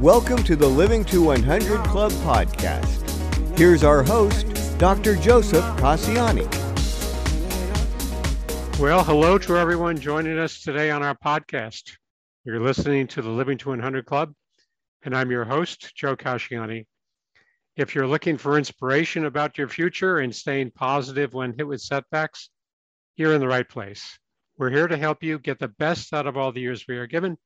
Welcome to the Living to 100 Club podcast. Here's our host, Dr. Joseph Casciani. Well, hello to everyone joining us today on our podcast. You're listening to the Living to 100 Club, and I'm your host, Joe Casciani. If you're looking for inspiration about your future and staying positive when hit with setbacks, you're in the right place. We're here to help you get the best out of all the years we are given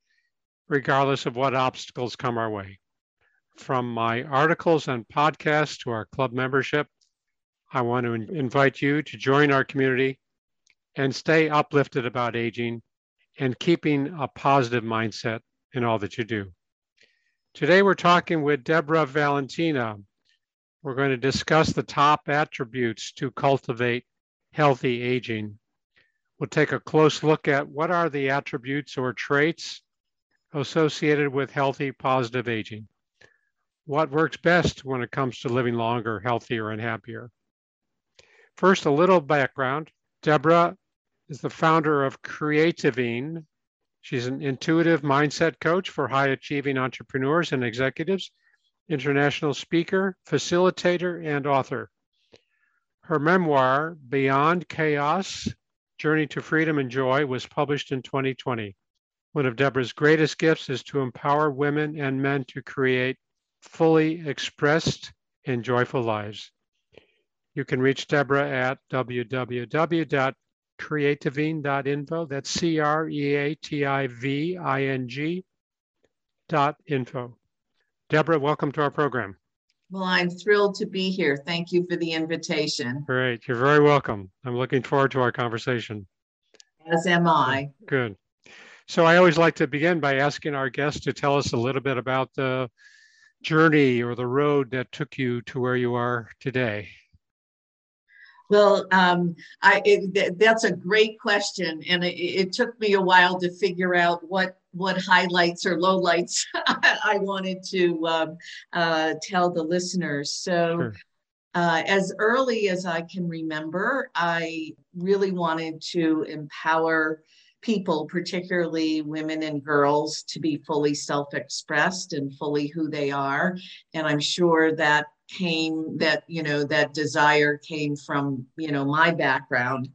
regardless of what obstacles come our way. From my articles and podcasts to our club membership, I want to invite you to join our community and stay uplifted about aging and keeping a positive mindset in all that you do. Today, we're talking with Deborah Valentina. We're going to discuss the top attributes to cultivate healthy aging. We'll take a close look at what are the attributes or traits associated with healthy, positive aging. What works best when it comes to living longer, healthier, and happier? First, a little background. Deborah is the founder of Creativing. She's an intuitive mindset coach for high achieving entrepreneurs and executives, international speaker, facilitator, and author. Her memoir, Beyond Chaos Journey to Freedom and Joy, was published in 2020. One of Deborah's greatest gifts is to empower women and men to create fully expressed and joyful lives. You can reach Deborah at www.creativing.info. That's C R E A T I V I N G dot info. Deborah, welcome to our program. Well, I'm thrilled to be here. Thank you for the invitation. Great. You're very welcome. I'm looking forward to our conversation. As am I. Good. So I always like to begin by asking our guests to tell us a little bit about the journey or the road that took you to where you are today. Well, um, I, it, that's a great question, and it, it, took me a while to figure out what what highlights or lowlights I wanted to um, uh, tell the listeners. So, sure. uh, as early as I can remember, I really wanted to empower people, particularly women and girls, to be fully self expressed and fully who they are. And I'm sure that came, that, you know, that desire came from, you know, my background.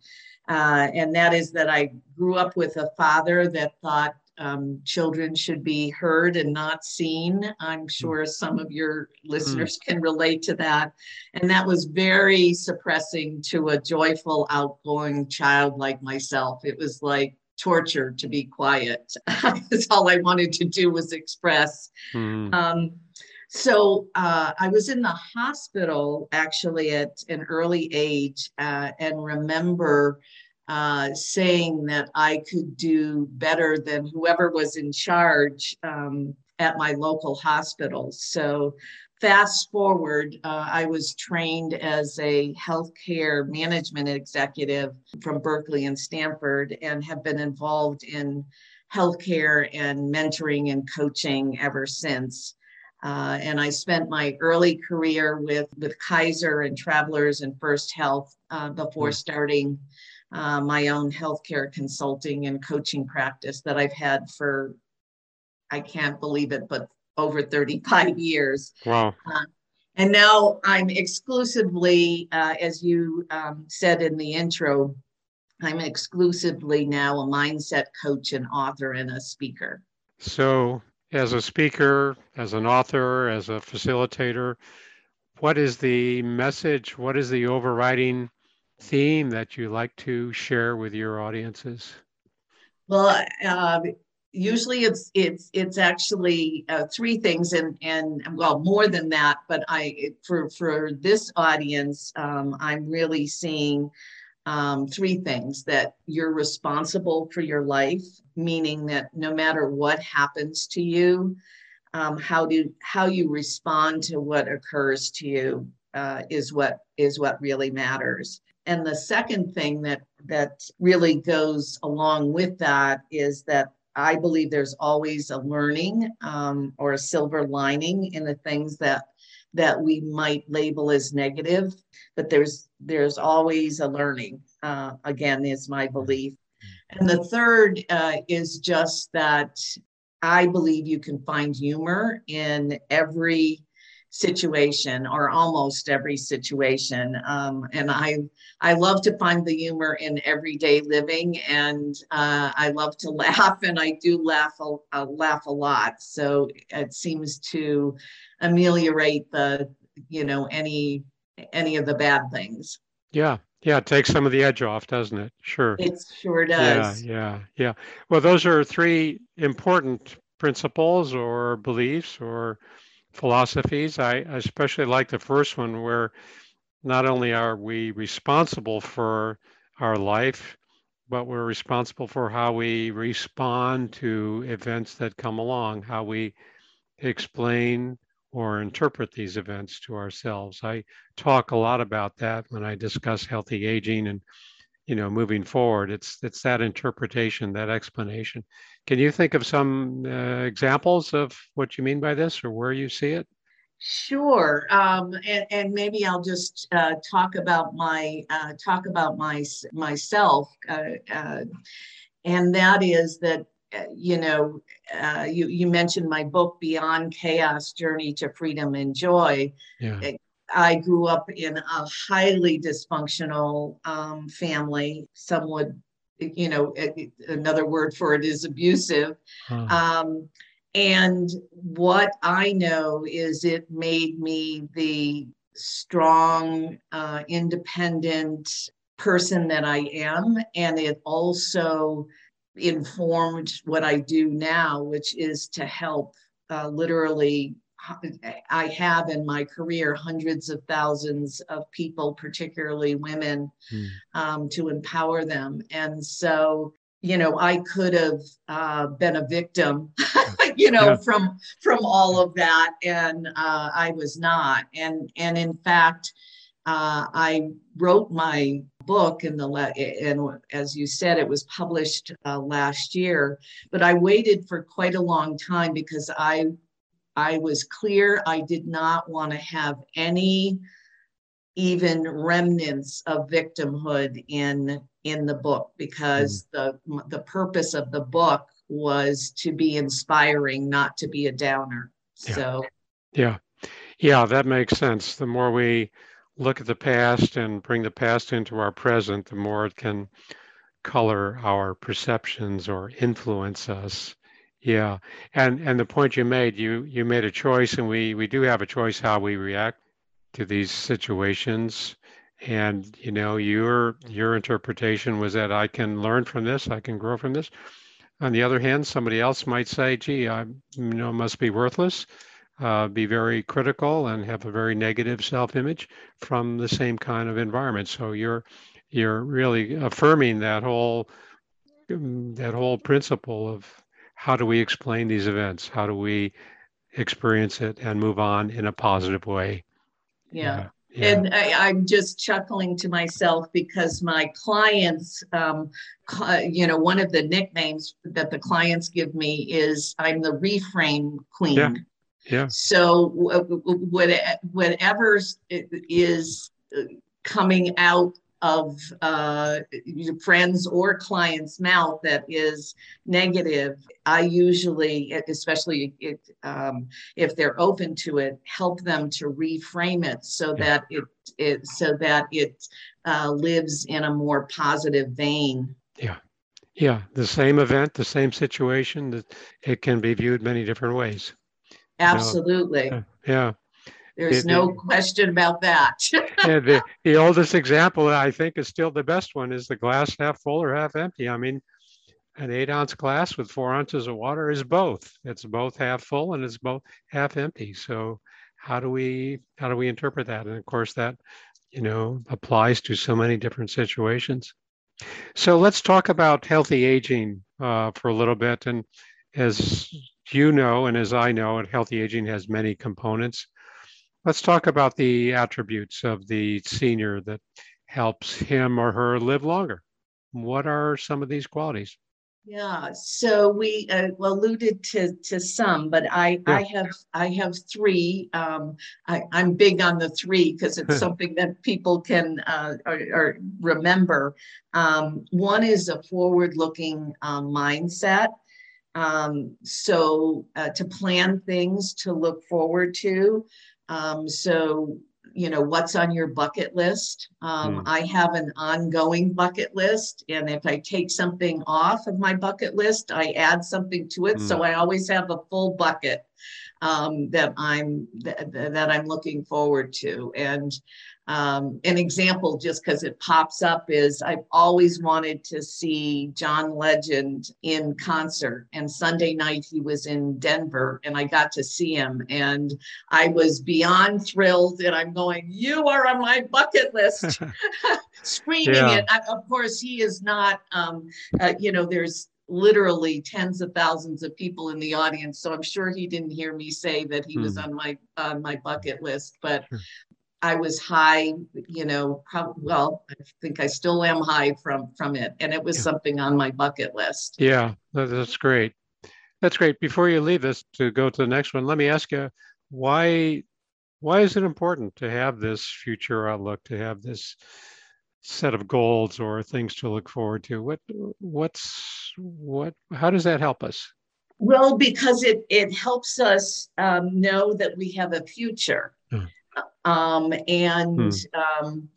Uh, and that is that I grew up with a father that thought um, children should be heard and not seen. I'm hmm. sure some of your listeners mm. can relate to that. And that was very suppressing to a joyful, outgoing child like myself. It was like torture to be quiet. That's all I wanted to do was express. Mm. Um, so uh, I was in the hospital actually at an early age uh, and remember uh, saying that I could do better than whoever was in charge um, at my local hospital. So fast forward, uh, I was trained as a healthcare management executive from Berkeley and Stanford and have been involved in healthcare and mentoring and coaching ever since. Uh, and I spent my early career with, with Kaiser and Travelers and First Health uh, before hmm. starting uh, my own healthcare consulting and coaching practice that I've had for, I can't believe it, but over 35 years. Wow. Uh, and now I'm exclusively, uh, as you um, said in the intro, I'm exclusively now a mindset coach and author and a speaker. So, as a speaker, as an author, as a facilitator, what is the message? What is the overriding theme that you like to share with your audiences? Well, uh, usually it's it's it's actually uh, three things and and well more than that but i for for this audience um, i'm really seeing um, three things that you're responsible for your life meaning that no matter what happens to you um, how do how you respond to what occurs to you uh, is what is what really matters. And the second thing that that really goes along with that is that I believe there's always a learning um, or a silver lining in the things that that we might label as negative, but there's there's always a learning. Uh, again, is my belief. And the third uh, is just that I believe you can find humor in every situation or almost every situation. Um, and I, I love to find the humor in everyday living and uh, I love to laugh and I do laugh, a, laugh a lot. So it seems to ameliorate the, you know, any, any of the bad things. Yeah. Yeah. It takes some of the edge off, doesn't it? Sure. It sure does. Yeah. Yeah. Yeah. Well, those are three important principles or beliefs or philosophies. I especially like the first one where not only are we responsible for our life, but we're responsible for how we respond to events that come along, how we explain or interpret these events to ourselves. I talk a lot about that when I discuss healthy aging and you know moving forward. It's it's that interpretation, that explanation. Can you think of some uh, examples of what you mean by this or where you see it? Sure, um, and, and, maybe I'll just uh, talk about my uh, talk about my myself, uh, uh and that is that uh, you know uh, you you mentioned my book Beyond Chaos: Journey to Freedom and Joy. Yeah. I grew up in a highly dysfunctional um, family. Some would you know, another word for it is abusive. Huh. Um, and what I know is it made me the strong, uh, independent person that I am. And it also informed what I do now, which is to help uh, literally I have in my career hundreds of thousands of people, particularly women, mm. um, to empower them. And so, you know, I could have uh, been a victim, you know, yeah. from from all of that, and uh, I was not. And and in fact, uh, I wrote my book in the le- and as you said, it was published uh, last year. But I waited for quite a long time because I I was clear. I did not want to have any even remnants of victimhood in in the book because mm. the the purpose of the book was to be inspiring not to be a downer. Yeah. so yeah. Yeah that makes sense. The more we look at the past and bring the past into our present the more it can color our perceptions or influence us yeah, and and the point you made, you you made a choice, and we we do have a choice how we react to these situations. And you know, your your interpretation was that I can learn from this, I can grow from this. On the other hand, somebody else might say, "Gee, I you know must be worthless." Uh, be very critical and have a very negative self-image from the same kind of environment. So you're you're really affirming that whole that whole principle of how do we explain these events? How do we experience it and move on in a positive way? Yeah. yeah. And I, am just chuckling to myself because my clients, um, you know, one of the nicknames that the clients give me is I'm the reframe queen. Yeah. yeah. So whatever is uh, coming out of uh, friends or clients' mouth that is negative, I usually, especially it, um, if they're open to it, help them to reframe it so yeah. that it, it so that it uh, lives in a more positive vein. Yeah, yeah. The same event, the same situation, that it can be viewed many different ways. Absolutely. You know? yeah. There's no question about that. the, the oldest example I think is still the best one is the glass half full or half empty. I mean, an eight ounce glass with four ounces of water is both. It's both half full and it's both half empty. So how do we how do we interpret that? And of course that you know applies to so many different situations. So let's talk about healthy aging uh, for a little bit. And as you know, and as I know, and healthy aging has many components. Let's talk about the attributes of the senior that helps him or her live longer. What are some of these qualities? Yeah, so we uh, alluded to to some, but I yeah. I have I have three. Um, I, I'm big on the three because it's something that people can uh, or, or remember. Um, one is a forward looking um, mindset. um, so uh, to plan things to look forward to. Um, so you know what's on your bucket list um, mm. i have an ongoing bucket list and if i take something off of my bucket list i add something to it mm. so i always have a full bucket um, that i'm th- that i'm looking forward to and um, an example, just because it pops up, is I've always wanted to see John Legend in concert. And Sunday night he was in Denver and I got to see him. And I was beyond thrilled. And I'm going, You are on my bucket list, screaming yeah. it. I, of course, he is not, um, uh, you know, there's literally tens of thousands of people in the audience so i'm sure he didn't hear me say that he was hmm. on my on my bucket list but I was high, you know, well, I think I still am high from from it, and it was yeah. something on my bucket list. Yeah, that's great. That's great. Before you leave us to go to the next one, let me ask you why why is it important to have this future outlook, to have this set of goals or things to look forward to? What what's what? How does that help us? Well, because it it helps us um, know that we have a future. Hmm um, and hmm. um,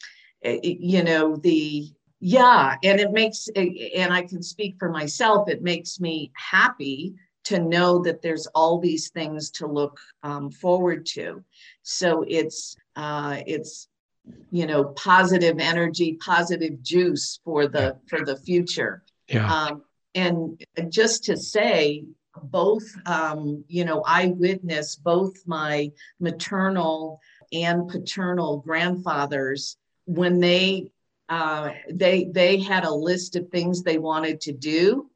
you know the yeah and it makes and i can speak for myself it makes me happy to know that there's all these things to look um, forward to so it's uh, it's you know positive energy positive juice for the for the future yeah. Um, and just to say both um, you know i witnessed both my maternal and paternal grandfathers when they uh, they they had a list of things they wanted to do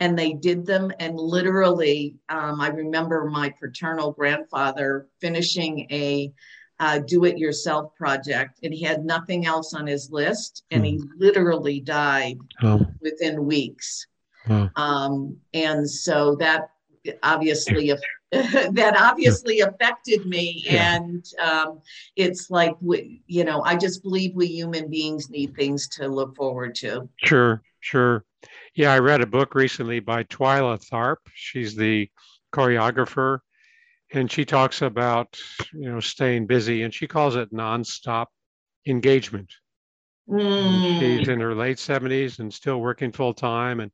and they did them and literally um, i remember my paternal grandfather finishing a uh, do-it-yourself project and he had nothing else on his list and he hmm. literally died oh. within weeks oh. um, and so that obviously that obviously affected me yeah. and um, it's like we, you know i just believe we human beings need things to look forward to sure sure yeah i read a book recently by twyla tharp she's the choreographer and she talks about you know staying busy and she calls it nonstop engagement mm. she's in her late 70s and still working full time and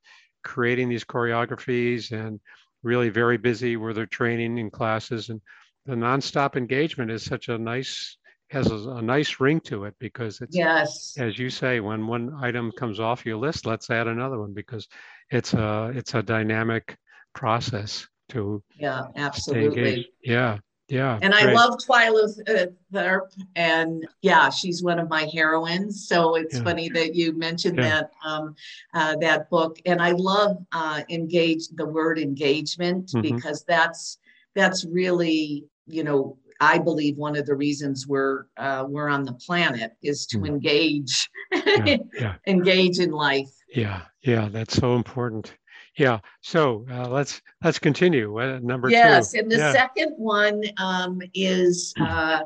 creating these choreographies and really very busy where they're training in classes. And the nonstop engagement is such a nice has a, a, nice ring to it because it's yes. as you say when one item comes off your list let's add another one because it's a it's a dynamic process to yeah absolutely. Yeah yeah. And great. I love Twyla uh, Tharp. And yeah, she's one of my heroines. So it's yeah. funny that you mentioned yeah. that um, uh, that book. And I love uh, engage the word engagement mm-hmm. because that's that's really, you know, I believe one of the reasons we're uh, we're on the planet is to mm. engage, yeah, engage in life. Yeah, yeah, that's so important. Yeah. So uh, let's let's continue. Uh, number yes, two. Yes, and the yeah. second one um, is uh,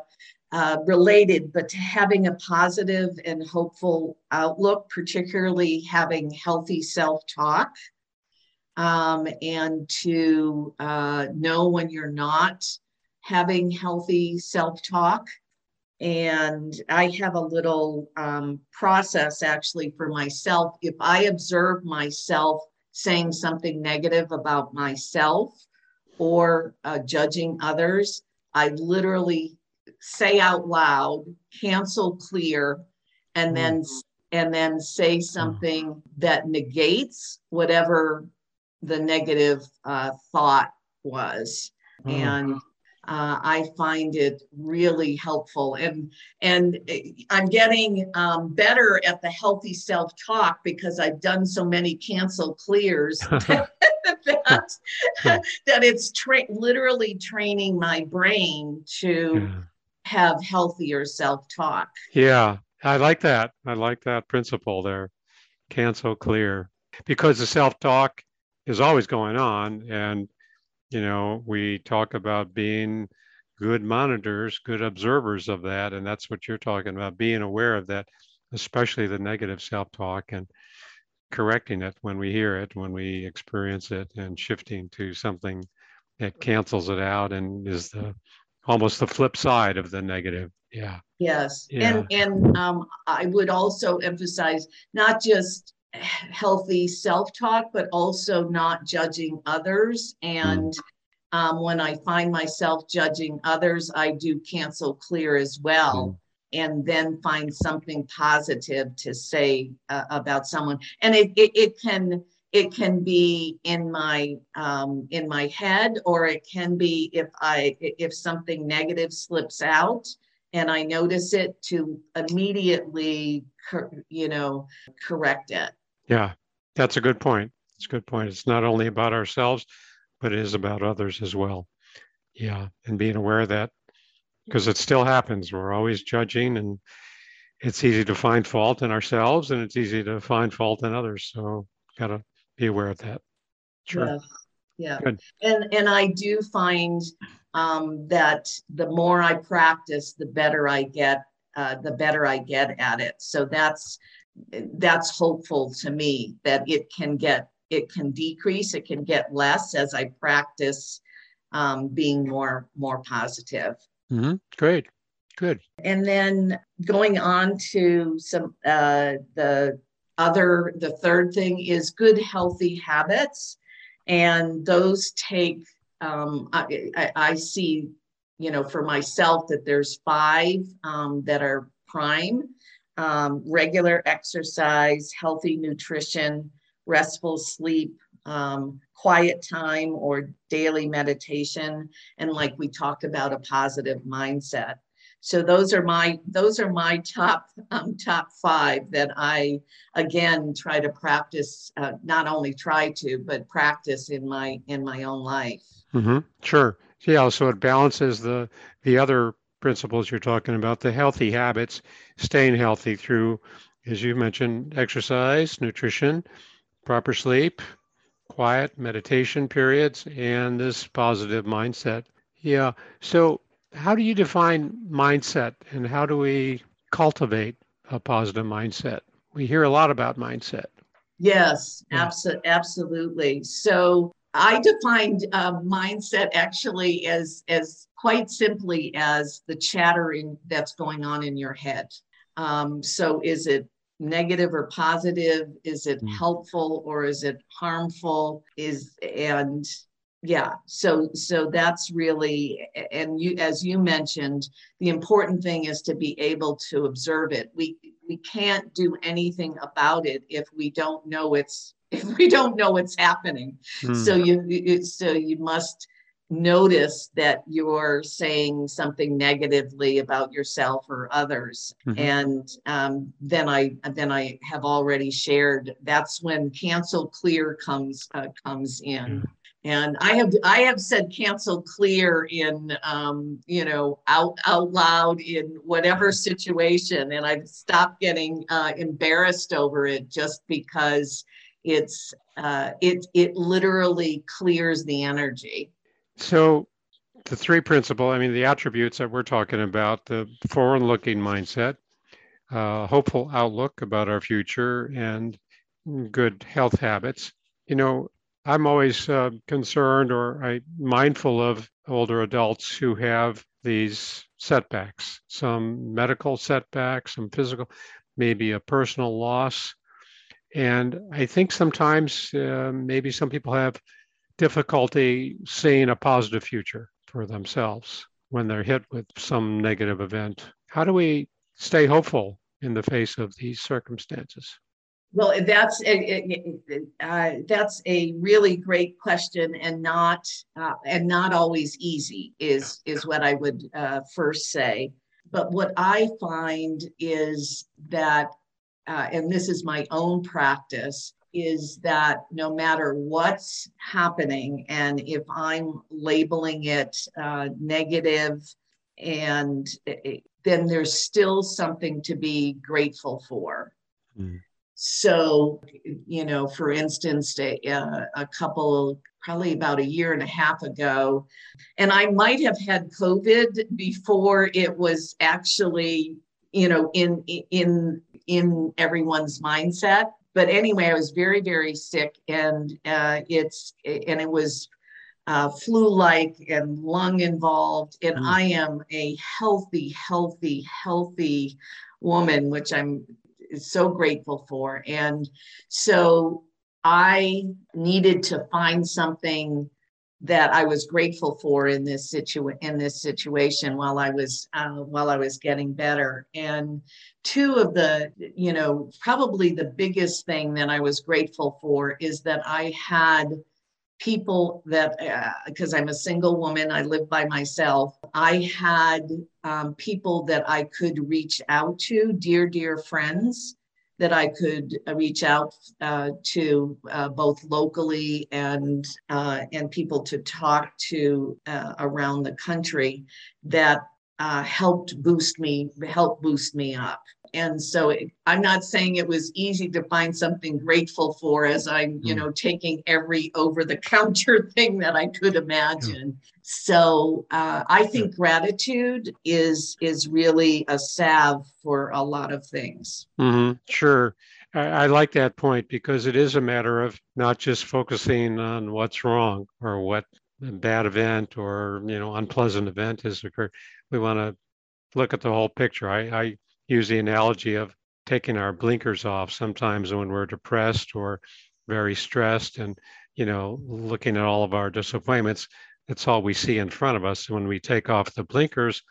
uh, related, but to having a positive and hopeful outlook, particularly having healthy self-talk, um, and to uh, know when you're not having healthy self-talk. And I have a little um, process actually for myself. If I observe myself saying something negative about myself or uh, judging others. I literally say out loud, cancel clear, and then and then say mm. something that negates whatever the negative uh, thought was. Mm. And uh, I find it really helpful, and and I'm getting um, better at the healthy self talk because I've done so many cancel clears that, that, it's tra- literally training my brain to yeah. have healthier self talk. Yeah, I like that. I like that principle there. Cancel clear because the self talk is always going on and you know, we talk about being good monitors, good observers of that. And that's what you're talking about, being aware of that, especially the negative self talk. And correcting it when we hear it, when we experience it, and shifting to something that cancels it out and is the almost the flip side of the negative. Yeah. Yes. Yeah. And and um, I would also emphasize not just healthy self-talk, but also not judging others. And mm. um, when I find myself judging others, I do cancel clear as well. Mm and then find something positive to say uh, about someone and it, it, it, can it can be in my um, in my head or it can be if i if something negative slips out and i notice it to immediately you know correct it yeah that's a good point it's a good point it's not only about ourselves but it is about others as well yeah and being aware of that because it still happens. We're always judging, and it's easy to find fault in ourselves, and it's easy to find fault in others. So, got to be aware of that. Sure. Yeah. Good. And and I do find um, that the more I practice, the better I get. Uh, the better I get at it. So that's that's hopeful to me that it can get it can decrease, it can get less as I practice um, being more more positive. Mm-hmm. Great. Good. And then going on to some uh, the other the third thing is good healthy habits, and those take. Um, I, I, I see, you know, for myself that there's five um, that are prime: um, regular exercise, healthy nutrition, restful sleep, um, quiet time or daily meditation and like we talked about a positive mindset. So those are my those are my top um, top five that i again try to practice uh, not only try to but practice in my in my own life. Mm-hmm. sure. Yeah so it balances the the other principles you're talking about the healthy habits staying healthy through as you mentioned exercise nutrition proper sleep quiet meditation periods and this positive mindset. Yeah. So, how do you define mindset and how do we cultivate a positive mindset? We hear a lot about mindset. Yes, abso- absolutely. So, I defined uh, mindset actually as as quite simply as the chattering that's going on in your head. Um, so, is it negative or positive? Is it mm. helpful or is it harmful? Is and yeah, so so that's really and you as you mentioned, the important thing is to be able to observe it. We we can't do anything about it if we don't know it's if we don't know what's happening. Mm. So you so you must notice that you're saying something negatively about yourself or others mm-hmm. and um, then i then i have already shared that's when cancel clear comes uh, comes in mm. and i have i have said cancel clear in um, you know out out loud in whatever situation and i've stopped getting uh, embarrassed over it just because it's uh, it it literally clears the energy so the three principle, I mean, the attributes that we're talking about, the forward looking mindset, uh, hopeful outlook about our future, and good health habits. You know, I'm always uh, concerned or I mindful of older adults who have these setbacks, some medical setbacks, some physical, maybe a personal loss. And I think sometimes uh, maybe some people have difficulty seeing a positive future for themselves when they're hit with some negative event. How do we stay hopeful in the face of these circumstances? Well, that's a, uh, that's a really great question, and not uh, and not always easy is is what I would uh, first say. But what I find is that, uh, and this is my own practice, is that no matter what's happening, and if I'm labeling it uh, negative, and it, then there's still something to be grateful for. Mm. So, you know, for instance, a, a couple, probably about a year and a half ago, and I might have had COVID before it was actually, you know, in in in everyone's mindset but anyway, I was very, very sick, and uh, it's and it was uh, flu-like and lung involved, and mm. I am a healthy, healthy, healthy woman, which I'm so grateful for, and so I needed to find something that I was grateful for in this situ in this situation while I was uh, while I was getting better. And two of the, you know, probably the biggest thing that I was grateful for is that I had people that because uh, I'm a single woman, I live by myself. I had um, people that I could reach out to, dear dear friends that I could uh, reach out uh, to uh, both locally and uh, and people to talk to uh, around the country that uh, helped boost me help boost me up and so it, i'm not saying it was easy to find something grateful for as i'm you hmm. know taking every over the counter thing that i could imagine. So uh, i think gratitude is is really a salve for a lot of things. Mm-hmm. sure. I, I like that point because it is a matter of not just focusing on what's wrong or what bad event or you know unpleasant event has occurred. We want to look at the whole picture. I, I use the analogy of taking our blinkers off sometimes when we're depressed or very stressed and you know looking at all of our disappointments. That's all we see in front of us. When we take off the blinkers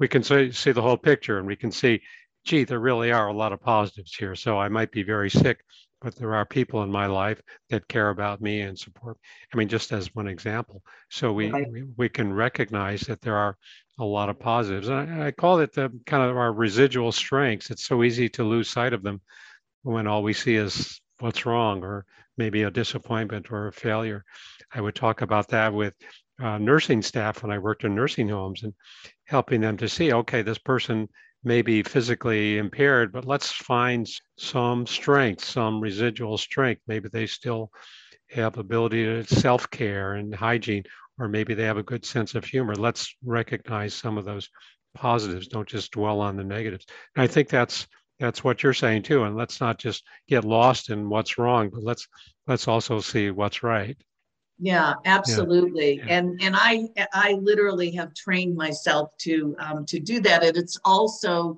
we can see, see the whole picture and we can see gee there really are a lot of positives here. So i might be very sick but there are people in my life that care about me and support i mean just as one example. So we, we, we can recognize that there are a lot of positives. And I, I call it the kind of our residual strengths. It's so easy to lose sight of them when all we see is what's wrong or maybe a disappointment or a failure. I would talk about that with uh, nursing staff when I worked in nursing homes and helping them to see, okay, this person may be physically impaired, but let's find some strength, some residual strength. Maybe they still have ability to self-care and hygiene, or maybe they have a good sense of humor. Let's recognize some of those positives. Don't just dwell on the negatives. And I think that's that's what you're saying too. And let's not just get lost in what's wrong, but let's let's also see what's right. Yeah, absolutely. Yeah. And and I I literally have trained myself to um, to do that. And it's also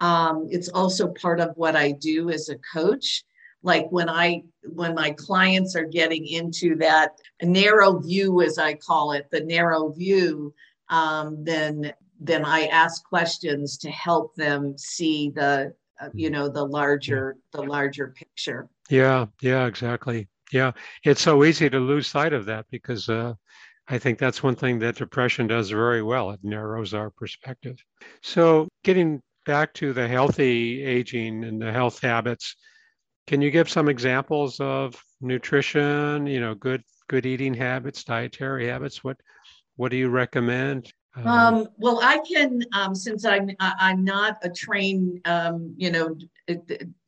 um, it's also part of what I do as a coach like when i when my clients are getting into that narrow view as i call it the narrow view um, then then i ask questions to help them see the uh, you know the larger the larger picture. Yeah yeah exactly. Yeah it's so easy to lose sight of that because uh, i think that's one thing that depression does very well. It narrows our perspective. So getting back to the healthy aging and the health habits can you give some examples of nutrition, you know, good good eating habits, dietary habits? What what do you recommend? Um, well, I can, um, since I'm I'm not a trained, um, you know,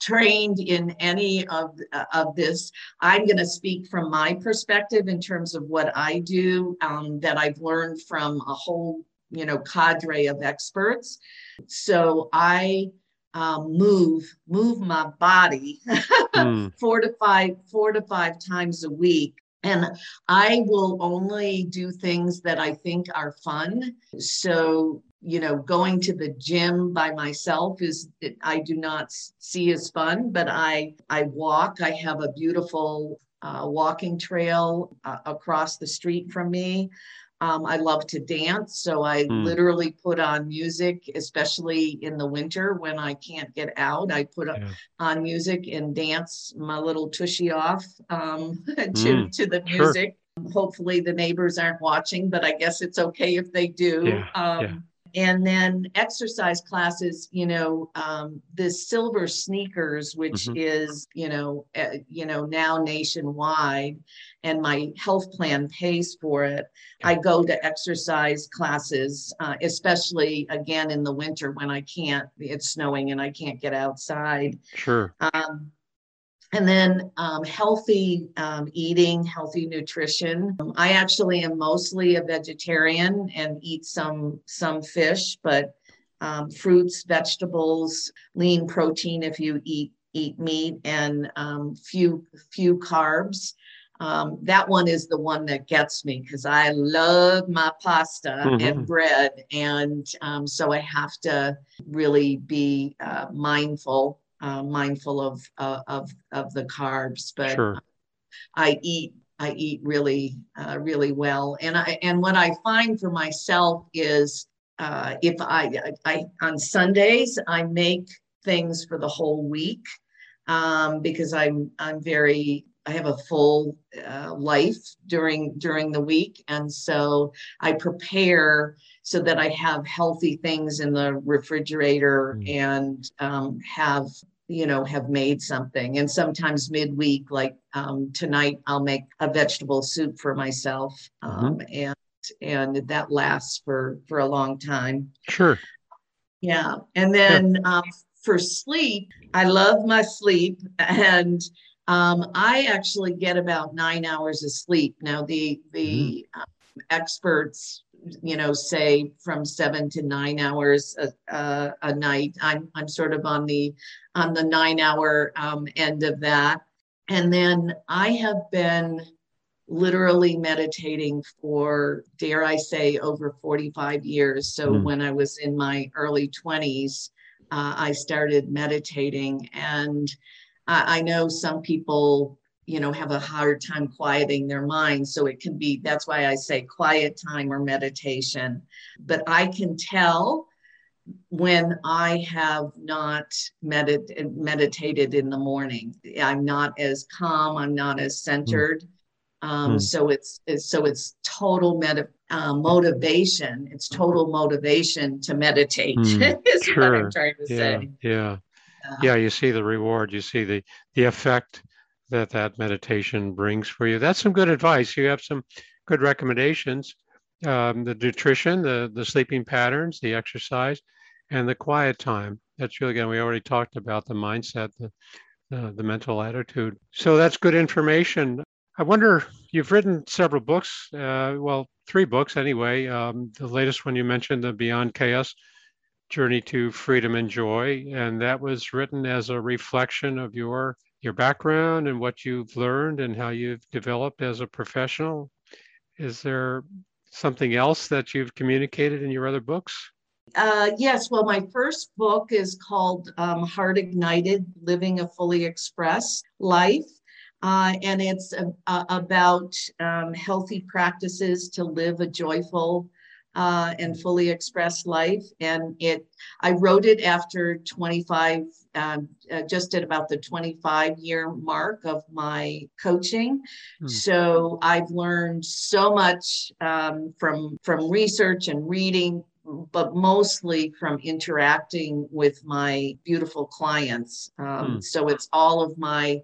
trained in any of of this. I'm going to speak from my perspective in terms of what I do um, that I've learned from a whole, you know, cadre of experts. So I um, move move my body mm. four to five four to five times a week. And i will only do things that i think are fun. So you know going to the gym by myself is i do not see as fun but i i walk. I have a beautiful uh, walking trail uh, across the street from me um, I love to dance, so I mm. literally put on music, especially in the winter when I can't get out. I put yeah. on music and dance my little tushy off um, to mm. to the music. Sure. Hopefully, the neighbors aren't watching, but I guess it's okay if they do. Yeah. Um, yeah and then exercise classes you know um, the silver sneakers which mm-hmm. is you know uh, you know now nationwide and my health plan pays for it. I go to exercise classes uh, especially again in the winter when i can't it's snowing and i can't get outside. Sure. Um, and then um, healthy um, eating, healthy nutrition. I actually am mostly a vegetarian and eat some some fish, but um, fruits, vegetables, lean protein if you eat eat meat and um, few few carbs. Um, that one is the one that gets me because I love my pasta mm-hmm. and bread, and um, so I have to really be uh, mindful, uh, mindful of, uh, of of the carbs. But sure. I eat I eat really uh, really well, and I and what I find for myself is uh, if I, I on Sundays I make things for the whole week um, because I'm I'm very I have a full uh, life during during the week, and so I prepare so that I have healthy things in the refrigerator mm. and um, have you know have made something. And sometimes midweek, like um, tonight, I'll make a vegetable soup for myself, um, mm-hmm. and and that lasts for for a long time. Sure. Yeah, and then yeah. Um, for sleep, I love my sleep, and um, I actually get about nine hours of sleep. Now, the the mm. um, experts, you know, say from seven to nine hours a, a, a, night. I'm I'm sort of on the on the nine hour um, end of that, and then I have been literally meditating for dare I say over 45 years. So mm. when I was in my early 20s, uh, I started meditating and I, I know some people you know have a hard time quieting their mind so it can be that's why i say quiet time or meditation but i can tell when i have not medit- meditated in the morning i'm not as calm i'm not as centered mm. Um, mm. so it's, it's, so it's total med- uh, motivation it's total motivation to meditate mm. is sure. what i'm trying to yeah. say yeah yeah you see the reward you see the the effect that that meditation brings for you. That's some good advice. You have some good recommendations. Um, the nutrition the the sleeping patterns the exercise and the quiet time. That's really good we already talked about the mindset the uh, the mental attitude. So that's good information. I wonder you've written several books uh, well three books anyway. Um, the latest one you mentioned the beyond chaos Journey to Freedom and Joy, and that was written as a reflection of your your background and what you've learned and how you've developed as a professional. Is there something else that you've communicated in your other books? Uh, yes, well, my first book is called um, Heart Ignited Living a Fully Expressed Life. Uh, and it's a, a, about um, healthy practices to live a joyful, uh, and fully expressed life. And it, I wrote it after 25, um, uh, just at about the 25 year mark of my coaching. Hmm. So I've learned so much um, from from research and reading. But mostly from interacting with my beautiful clients. Um, hmm. So it's all of my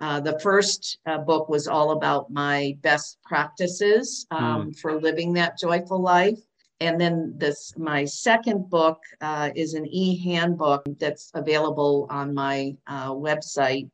uh, the first uh, book was all about my best practices um, mm. for living that joyful life. And then this, my second book uh, is an e-handbook that's available on my uh, website.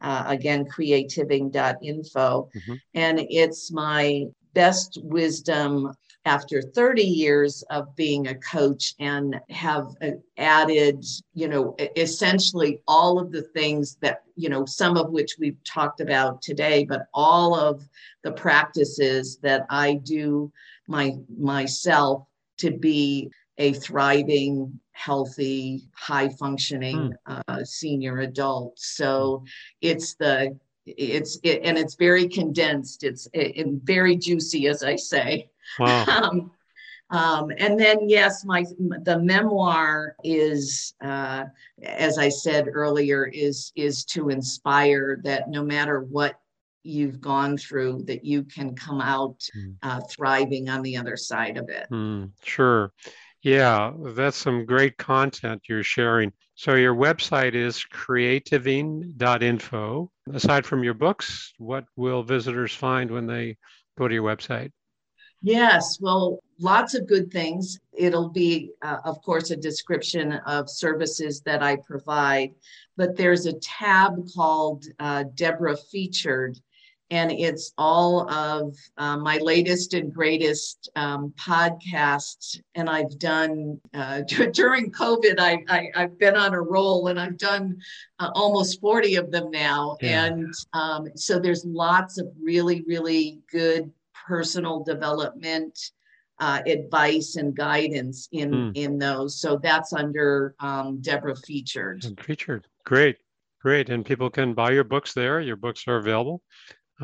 Uh, again, creativing.info. Mm-hmm. And it's my best wisdom after 30 years of being a coach and have uh, added, you know, essentially all of the things that, you know, some of which we've talked about today, but all of the practices that I do my myself to be a thriving, healthy, high functioning mm. uh, senior adult. So it's the it's it, and it's very condensed. It's it, very juicy, as I say. Wow. um, um, and then yes, my the memoir is, uh, as I said earlier, is is to inspire that no matter what you've gone through, that you can come out mm. uh, thriving on the other side of it. Mm, sure. Yeah, that's some great content you're sharing. So your website is creativing.info. Aside from your books, what will visitors find when they go to your website? Yes, well, lots of good things. It'll be, uh, of course, a description of services that I provide, but there's a tab called uh, Deborah Featured. And it's all of uh, my latest and greatest um, podcasts. And I've done uh, during COVID, I, I, have been on a roll and I've done uh, almost 40 of them now. Yeah. And um, so there's lots of really, really good personal development. Uh, advice and guidance in mm. in those, so that's under um, Deborah featured. Featured, great, great, and people can buy your books there. Your books are available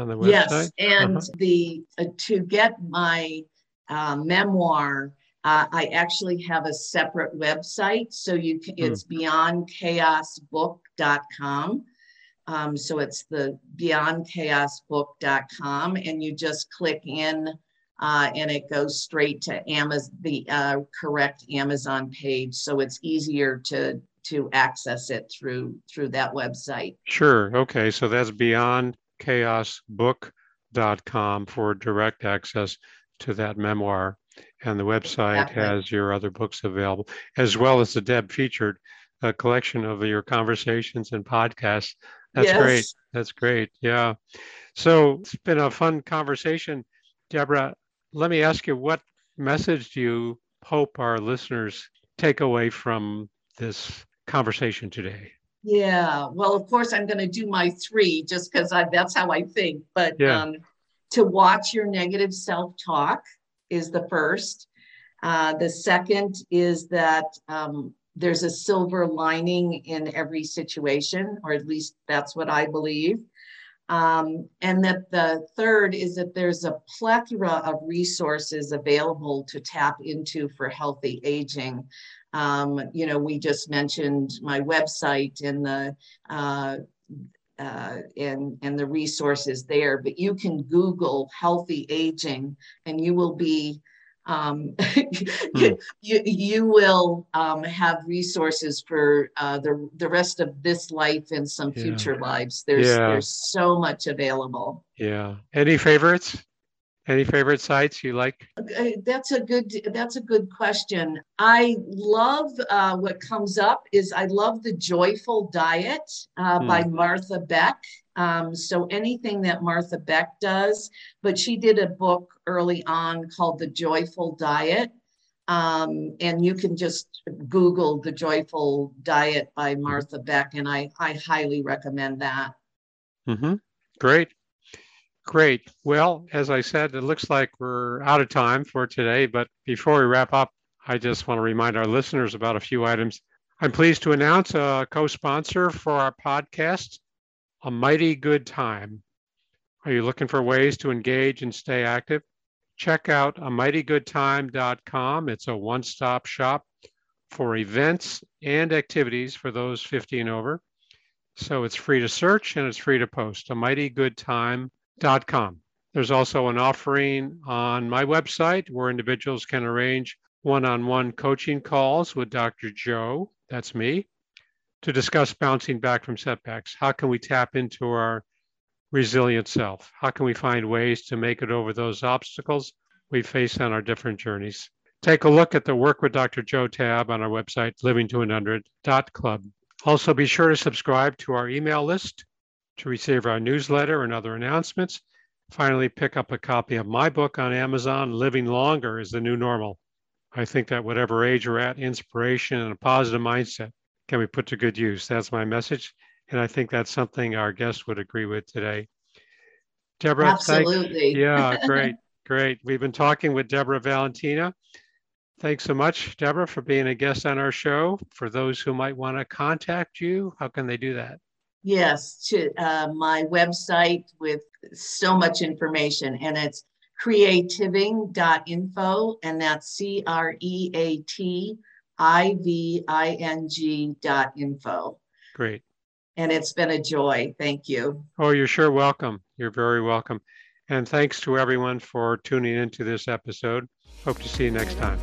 on the website? Yes, and uh-huh. the uh, to get my uh, memoir, uh, I actually have a separate website. So you can, mm. it's beyondchaosbook.com. Um, so it's the beyondchaosbook.com, and you just click in. Uh, and it goes straight to Amazon, the uh, correct Amazon page. So it's easier to to access it through through that website. Sure. Okay. So that's beyond chaosbook.com for direct access to that memoir. And the website exactly. has your other books available, as well as the Deb featured a collection of your conversations and podcasts. That's yes. great. That's great. Yeah. So it's been a fun conversation. Deborah, let me ask you what message do you hope our listeners take away from this conversation today? Yeah, well, of course, I'm going to do my three just because that's how I think. But yeah. um, to watch your negative self talk is the first. Uh, the second is that um, there's a silver lining in every situation, or at least that's what I believe. Um, and that the third is that there's a plethora of resources available to tap into for healthy aging. Um, you know, we just mentioned my website and the uh, uh, and and the resources there, but you can Google healthy aging, and you will be um, you, you, you will um, have resources for uh, the the rest of this life and some yeah. future lives. There's yeah. there's so much available. Yeah. Any favorites? Any favorite sites you like? Uh, that's a good. That's a good question. I love uh, what comes up. Is I love the Joyful Diet uh, mm. by Martha Beck. Um, so anything that Martha Beck does, but she did a book early on called The Joyful Diet. Um, and you can just Google the Joyful Diet by Martha Beck, and I, I highly recommend that. Mm-hmm. Great. Great. Well, as I said, it looks like we're out of time for today. But before we wrap up, I just want to remind our listeners about a few items. I'm pleased to announce a co sponsor for our podcast, A Mighty Good Time. Are you looking for ways to engage and stay active? Check out a mightygoodtime.com. It's a one stop shop for events and activities for those 50 and over. So it's free to search and it's free to post. A mighty good time There's also an offering on my website where individuals can arrange one on one coaching calls with Dr. Joe, that's me, to discuss bouncing back from setbacks. How can we tap into our resilient self? How can we find ways to make it over those obstacles we face on our different journeys? Take a look at the Work with Dr. Joe tab on our website, living200.club. Also, be sure to subscribe to our email list to receive our newsletter and other announcements. Finally, pick up a copy of my book on Amazon, Living Longer is the New Normal. I think that whatever age you're at, inspiration and a positive mindset can be put to good use. That's my message. And I think that's something our guests would agree with today. Deborah, absolutely. yeah, great, great. We've been talking with Deborah Valentina. Thanks so much, Deborah, for being a guest on our show. For those who might want to contact you, how can they do that? Yes, to uh, my website with so much information, and it's creativing.info, and that's C R E A T I V I N G dot info. Great. And it's been a joy. Thank you. Oh, you're sure welcome. You're very welcome. And thanks to everyone for tuning into this episode. Hope to see you next time.